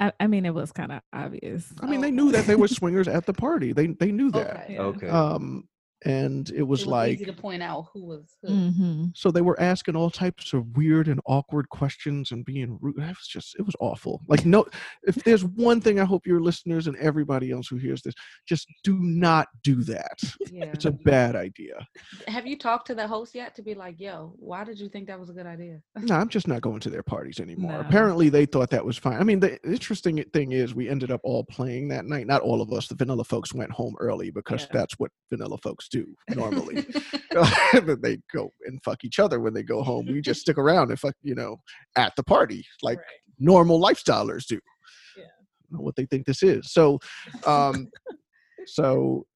I, I mean, it was kind of obvious. I mean, they Oh. knew that they were swingers at the party. They they knew *laughs* that. Okay. Yeah. Okay. Um, and it was it was like easy to point out who was who. hmm so they were asking all types of weird and awkward questions and being rude. It was just it was awful. Like no, if *laughs* there's one thing I hope your listeners and everybody else who hears this just do not do that. Yeah. It's a bad idea. Have you talked to the host yet to be like, yo, why did you think that was a good idea? No, I'm just not going to their parties anymore. No. Apparently, they thought that was fine. I mean, the interesting thing is, we ended up all playing that night. Not all of us. The vanilla folks went home early because Yeah. that's what vanilla folks do normally. *laughs* *laughs* they go and fuck each other when they go home. We just stick around and fuck, you know, at the party like Right. normal lifestylers do. Yeah. Don't know what they think this is. So, um, so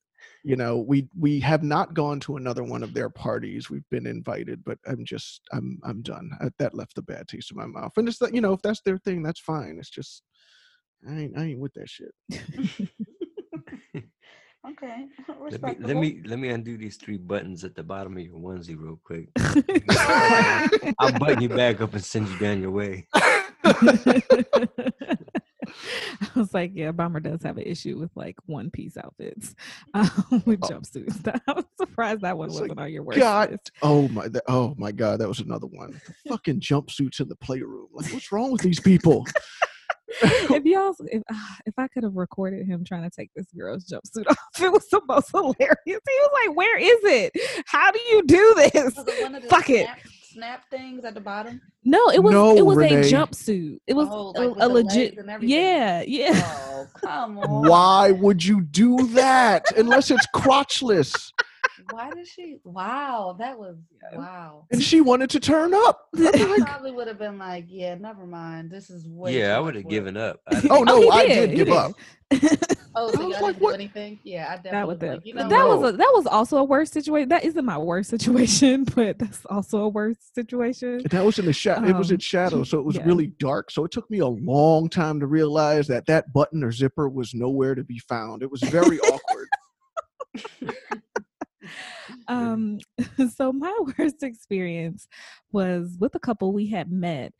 you know, we we have not gone to another one of their parties. We've been invited, but I'm just I'm I'm done. I, that left a bad taste in my mouth. And it's that you know, if that's their thing, that's fine. It's just I ain't I ain't with that shit. *laughs* okay. *laughs* Let me, let me let me undo these three buttons at the bottom of your onesie real quick. *laughs* I'll button you back up and send you down your way. *laughs* I was like, yeah, Bomber does have an issue with like one piece outfits um, with Oh. jumpsuits. I was surprised that one It's wasn't on your worst God, list. oh my, that, oh my God, that was another one. The fucking jumpsuits in the playroom. Like, what's wrong with these people? *laughs* if y'all, if, ah, if I could have recorded him trying to take this girl's jumpsuit *laughs* off, it was the most hilarious. He was like, "Where is it? How do you do this?" Was it one *laughs* Fuck it. snap, snap things at the bottom? No, it was No, it was Renee. a jumpsuit. It was Oh, a, like with a legit. legs and everything? Yeah, yeah. Oh, come on. Why would you do that unless it's crotchless? Why did she? Wow, that was Yeah. wow. and she wanted to turn up. I'm I *laughs* like, probably would have been like, yeah, never mind. This is way. yeah, I would have given up. *laughs* Oh no, *laughs* he I did, did he give did. up. Oh, so y'all was like, do what? anything? Yeah, I definitely that was was it. like, you know that what? was a, that was also a worse situation. That isn't my worst situation, but that's also a worse situation. And that was in the shadow. it was Um, in shadow, so it was yeah. really dark. So it took me a long time to realize that that button or zipper was nowhere to be found. It was very awkward. Um, *laughs* so my *laughs* worst experience was with a couple we had met.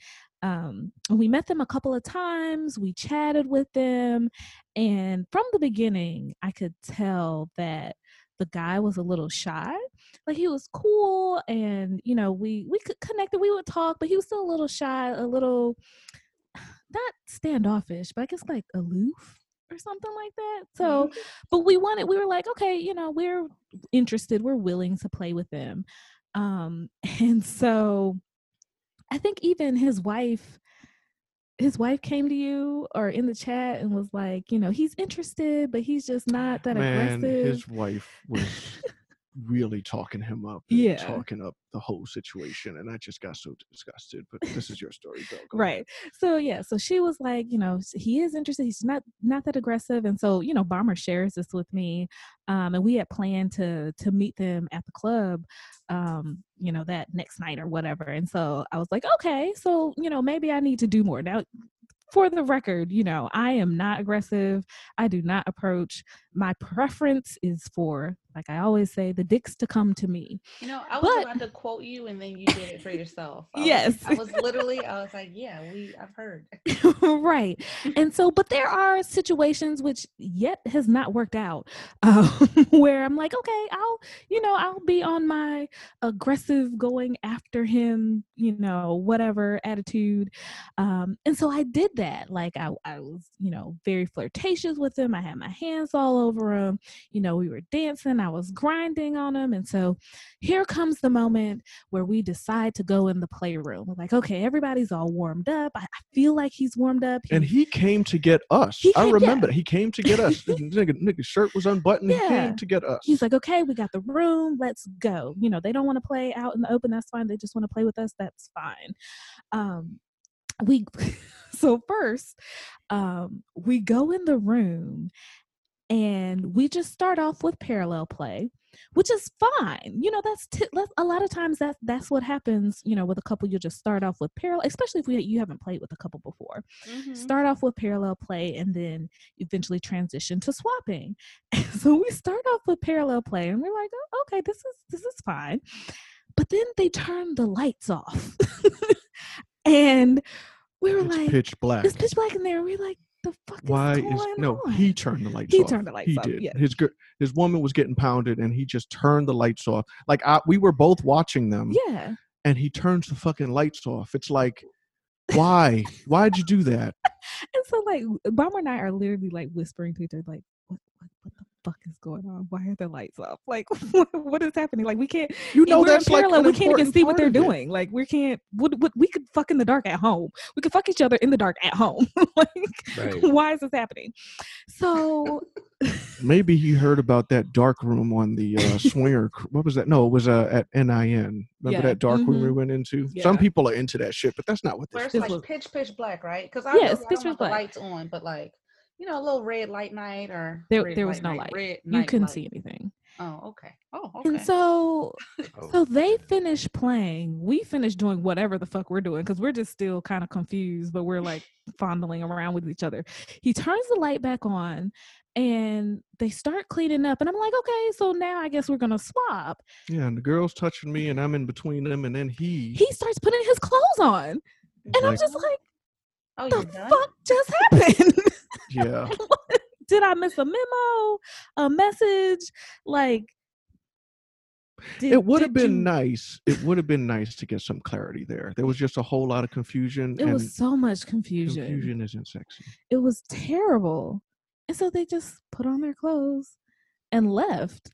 Um, we met them a couple of times. We chatted with them, and from the beginning, I could tell that the guy was a little shy. Like he was cool, and you know, we we could connect and we would talk, but he was still a little shy, a little *sighs* not standoffish, but I guess like aloof or something like that. So, but we wanted, we were like, okay, you know, we're interested, we're willing to play with them. Um, *laughs* and so I think even his wife, his wife came to you or in the chat and was like, you know, he's interested, but he's just not that Man, aggressive. his wife was really talking him up. Yeah. talking up the whole situation, and I just got so disgusted. But this is your story, Belle. Go ahead. right so yeah so she was like you know he is interested he's not not that aggressive and so you know bomber shares this with me um and we had planned to to meet them at the club um you know that next night or whatever and so i was like okay so you know maybe i need to do more now for the record, you know, I am not aggressive. I do not approach. My preference is for, like I always say, the dicks to come to me. You know, I was But- about to quote you, and then you did it for yourself. I was- Yes. I was literally. I was like, yeah, we. I've heard. *laughs* right and so but there are situations which yet has not worked out *laughs* um, where i'm like okay i'll you know i'll be on my aggressive going after him you know whatever attitude um, and so i did that like I, I was you know very flirtatious with him i had my hands all over him you know we were dancing i was grinding on him and so here comes the moment where we decide to go in the playroom we're like okay everybody's all warmed up i, I feel like he's warmed up And he came to get us. He I remember yeah. he came to get us. *laughs* Nigga, nigga shirt was unbuttoned. He came to get us. he's like, okay, we got the room, let's go. You know, they don't want to play out in the open, that's fine. They just want to play with us, that's fine. Um, we *laughs* so first, um, we go in the room and we just start off with parallel play which is fine you know that's, t- that's a lot of times that that's what happens you know with a couple you just start off with parallel especially if we, you haven't played with a couple before Mhm. start off with parallel play and then eventually transition to swapping. *laughs* And so we start off with parallel play and we're like, oh, okay, this is this is fine. But then they turn the lights off. *laughs* and we were it's like, pitch black. it's pitch black in there. We're like, the fuck is Why is no? on? He turned the lights He off. turned the lights he off, did. yeah. His gir- his woman was getting pounded, and he just turned the lights off. Like I, we were both watching them, yeah. and he turns the fucking lights off. It's like, why? Why'd you do that? *laughs* And so like Bomber and I are literally like whispering to each other, like, what what, what the fuck is going on? Why are the lights off? Like *laughs* what, what is happening? Like we can't You know we're in that's like parallel. we can't even see what they're doing. Like we can't. What, what we could fuck in the dark at home. We could fuck each other in the dark at home. *laughs* like Right. *laughs* why is this happening? So Maybe he heard about that dark room on the uh, swinger. What was that? No, it was uh, at NIN. Remember Yeah, that dark room we mhm. went into? Some people are into that shit, but that's not what Where this. it's This like pitch, pitch black, right? Because I, Yeah, yeah, it's I pitch, don't pitch the black. lights on, but like you know, a little red light night or there there was no night, light. Red You couldn't light. see anything. Oh, okay. Oh, okay. And so Oh. so they finished playing. We finished doing whatever the fuck we're doing because we're just still kind of confused, but we're like fondling around with each other. He turns the light back on and they start cleaning up. And I'm like, okay, so now I guess we're gonna swap. Yeah, and the girl's touching me, and I'm in between them, and then he. He starts putting his clothes on. And I'm just like, oh, the done. fuck just happened? *laughs* yeah, Did I miss a memo? A message? Like did, it would have been you- nice. It would have been nice to get some clarity there. There was just a whole lot of confusion, It and was so much confusion. confusion isn't sexy. It was terrible. And so they just put on their clothes and left.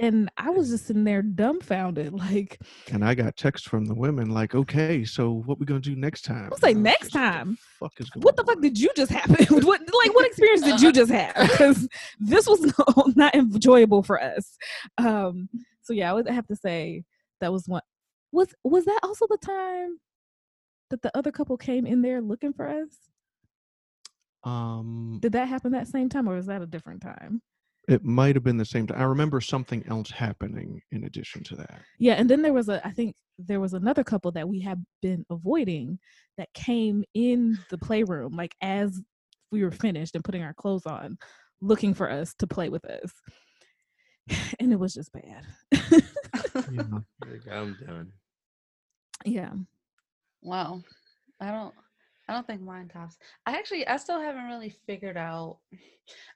And I was just sitting there dumbfounded. Like, And I got text from the women like, "Okay, so what we gonna do next time?" was like, And "Next just, "What the time? fuck is what the fuck on?" did you just happen? *laughs* what like what experience did you just have? *laughs* Because this was *laughs* no, not enjoyable for us. Um, so yeah, I would have to say that was one. Was was that also the time that the other couple came in there looking for us? Um, Did that happen that same time, or was that a different time? It might have been the same time. I remember something else happening in addition to that. Yeah, and then there was a I think there was another couple that we had been avoiding that came in the playroom like as we were finished and putting our clothes on, looking for us to play with us. *sighs* And it was just bad. *laughs* *laughs* Yeah. Like, I'm done. yeah. Wow. I don't I don't think mine tops. I actually I still haven't really figured out.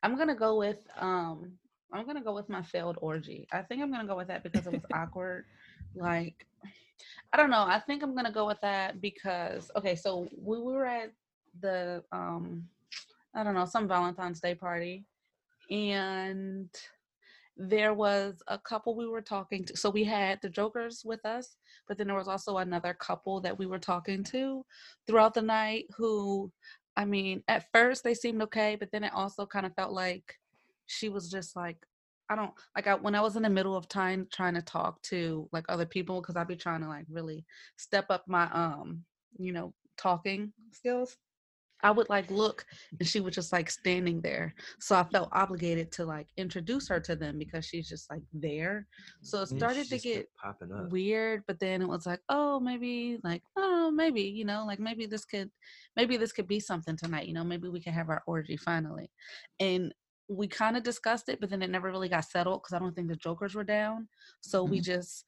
I'm gonna go with um I'm gonna go with my failed orgy. I think I'm gonna go with that because it was *laughs* awkward. Like I don't know. I think I'm gonna go with that because okay, so we were at the um I don't know, some Valentine's Day party and there was a couple we were talking to. So we had the Jokers with us, but then there was also another couple that we were talking to throughout the night who, I mean, at first they seemed okay, but then it also kind of felt like she was just like, I don't like I when I was in the middle of time trying to talk to like other people because I'd be trying to like really step up my um you know talking skills. I would like look and she was just like standing there. So I felt obligated to like introduce her to them because she's just like there. So it mm, started she to get popping up. weird, but then it was like, oh, maybe like, oh, maybe, you know, like maybe this could maybe this could be something tonight, you know, maybe we can have our orgy finally. And we kind of discussed it, but then it never really got settled because I don't think the jokers were down. So we mm-hmm. just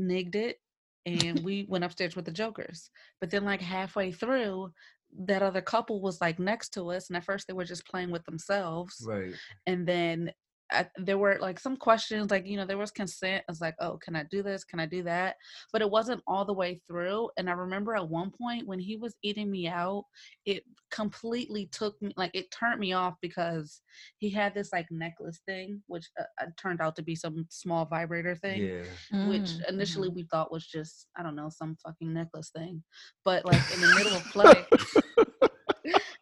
nigged it and we went upstairs with the jokers. But then like halfway through, that other couple was like next to us, and at first they were just playing with themselves Right. and then I, there were like some questions like you know there was consent i was like oh can i do this can i do that but it wasn't all the way through and i remember at one point when he was eating me out it completely took me like it turned me off because he had this like necklace thing which uh, uh, turned out to be some small vibrator thing Yeah. which Mm, initially mhm. we thought was just I don't know some fucking necklace thing, but like in the middle of *laughs* play,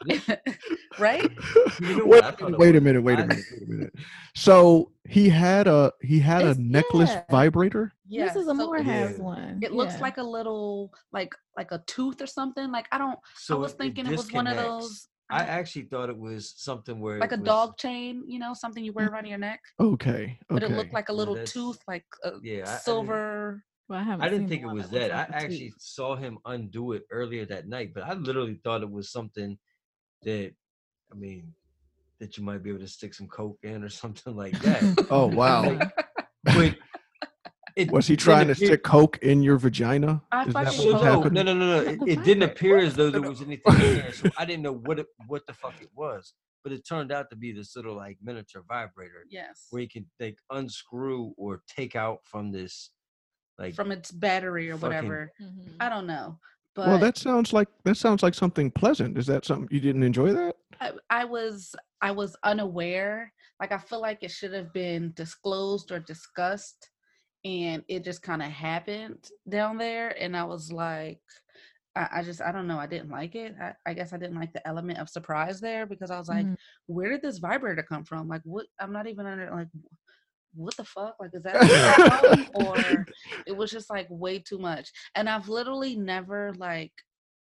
*laughs* right? *laughs* Wait, what I thought it wait a minute, wait a I- minute, wait a minute. So he had a he had a necklace yeah. vibrator. Yeah, Mrs. so Amore it- has Yeah. one. It looks yeah. like a little like like a tooth or something. Like I don't. So I was it thinking it was one of those. I actually thought it was something where like a was- dog chain, you know, something you wear mm, around your neck, Okay, but it looked like a little that's- tooth, like a yeah, I- I silver. Well, I, haven't I didn't think it was looks that. I like a actually tooth. saw him undo it earlier that night, but I literally thought it was something that, I mean, that you might be able to stick some coke in or *laughs* something like that. Oh wow. Like, *laughs* but it Was he trying to appear- stick coke in your vagina? I Is that fucking what hope- was no, no, no, no, no. It, it didn't appear as though there was *laughs* anything in there, so I didn't know what it, what the fuck it was. But it turned out to be this little like miniature vibrator yes, where you can like unscrew or take out from this like from its battery or fucking- whatever. Mhm. I don't know, but Well, that sounds like that sounds like something pleasant. Is that something you didn't enjoy that? I, I was I was unaware. Like I feel like it should have been disclosed or discussed, and it just kind of happened down there. And I was like, I, I just I don't know. I didn't like it. I, I guess I didn't like the element of surprise there because I was like, Mhm. where did this vibrator come from? Like what? I'm not even under like. What the fuck? Like, is that *laughs* or it was just like way too much? And I've literally never like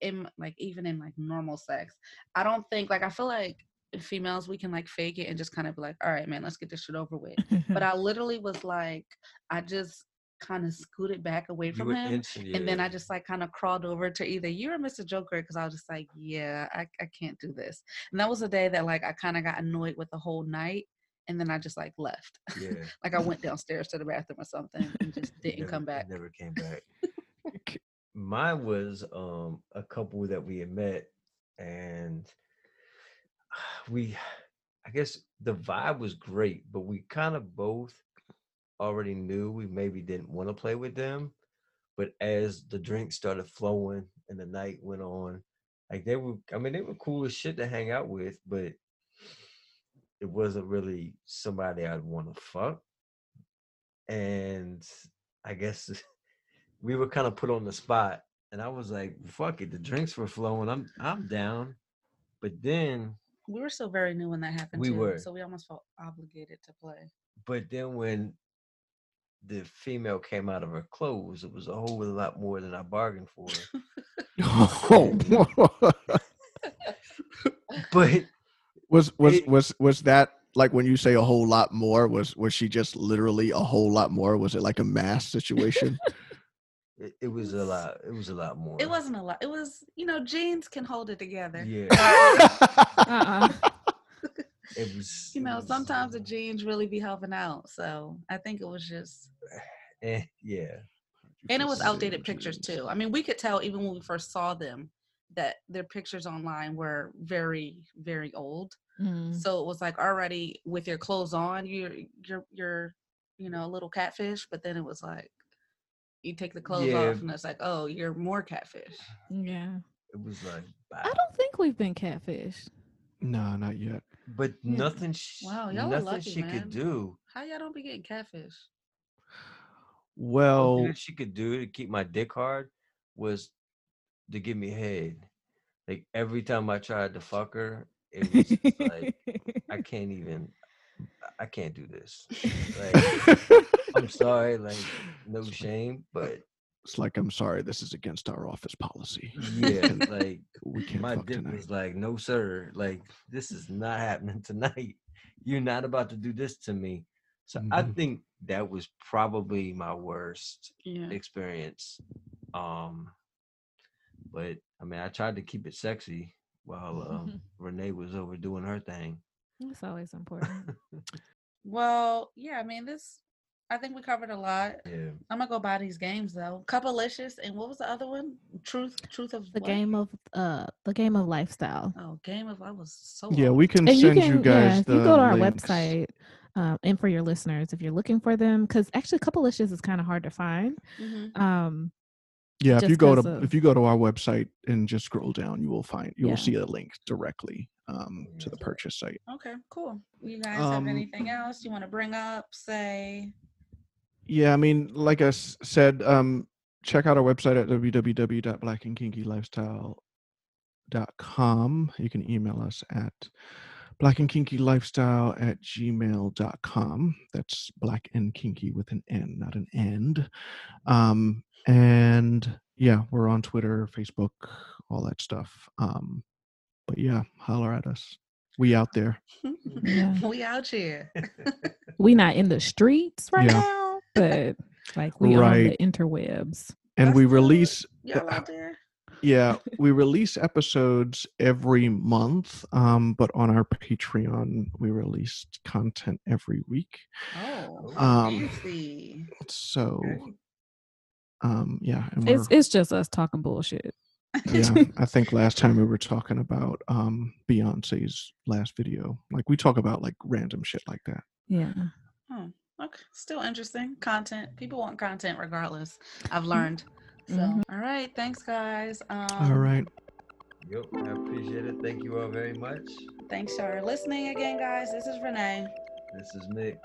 in like even in like normal sex i don't think like i feel like females we can like fake it and just kind of be like all right man let's get this shit over with but *laughs* i literally was like i just kind of scooted back away from him instant, and then i just like kind of crawled over to either you or mr joker because i was just like yeah I, I can't do this and that was a day that like i kind of got annoyed with the whole night and then i just like left yeah *laughs* like i went downstairs to the bathroom or something and just *laughs* didn't never- come back Never came back. *laughs* Mine was um a couple that we had met, and *sighs* we, I guess the vibe was great, but we kind of both already knew we maybe didn't want to play with them. But as the drinks started flowing and the night went on, like they were, I mean, they were cool as shit to hang out with, but it wasn't really somebody I'd want to fuck. And I guess *laughs* we were kind of put on the spot, and I was like, "Fuck it." The drinks were flowing. I'm I'm down, but then we were still very new when that happened We too, were. so we almost felt obligated to play but then when the female came out of her clothes, it was a whole lot more than I bargained for. *laughs* *laughs* Oh, but was was It- was was that like when you say a whole lot more? Was was she just literally a whole lot more? Was it like a mass situation? *laughs* it, it was a lot. It was a lot more. It wasn't a lot. It was, you know, jeans can hold it together. Yeah. Uh-uh. *laughs* It was. *laughs* You know, was- sometimes the jeans really be helping out. So I think it was just, *sighs* Eh, yeah. and it was outdated pictures too. I mean, we could tell even when we first saw them that their pictures online were very, very old. Mm. So it was like already with your clothes on, you're you're you're you know a little catfish. But then it was like you take the clothes Yeah. off, and it's like oh, you're more catfish. Yeah. It was like. I don't think we've been catfished. no, not yet. But Yeah. nothing. She, Wow, y'all are nothing lucky, she man. could do. How y'all don't be getting catfish? Well, Nothing she could do to keep my dick hard was to give me head. Like every time I tried to fuck her, it was just like *laughs* I can't even. I can't do this. Like, *laughs* I'm sorry, like no shame, but it's like I'm sorry, this is against our office policy. yeah, *laughs* like We can't my dick tonight. was like, no sir, like this is not happening tonight. You're not about to do this to me. So I Mhm. think that was probably my worst Yeah. experience. Um, but I mean, I tried to keep it sexy while *laughs* um, Renee was over doing her thing. It's always important. *laughs* Well, yeah. I mean, this. I think we covered a lot. Yeah, I'm gonna go buy these games though. Couplelicious and what was the other one? Truth, truth of the what? game of uh the game of lifestyle. Oh, game of I was so. Yeah, old. we can and send you you, can guys yeah, if the you go to our links. website um, and for your listeners if you're looking for them because actually couplelicious is kind of hard to find Mhm. um Yeah, if you go to of- if you go to our website and just scroll down, you will find you Yeah. will see a link directly um, to the purchase site. Okay, cool. You guys Um, have anything else you want to bring up? Say. Yeah, I mean, like I s- said, um, check out our website at www.blackandkinkylifestyle.com. You can email us at blackandkinkylifestyle at gmail.com. That's black and kinky with an N, not an end. Um, and yeah, we're on Twitter, Facebook, all that stuff. Um, but yeah, holler at us. We out there. *laughs* Yeah. we out here. *laughs* we not in the streets right Yeah. now but like we on the interwebs And That's we release Y'all out there? yeah *laughs* we release episodes every month um but on our patreon we release content every week Oh, Um, fancy. so Okay. Um yeah and it's it's just us talking bullshit yeah *laughs* i think last time we were talking about um beyonce's last video like we talk about like random shit like that yeah Okay, still interesting content. People want content regardless. I've learned. So, Mhm. all right, thanks guys. Um, all right Yep, I appreciate it. Thank you all very much. Thanks for listening again, guys. This is Renee. This is Nick.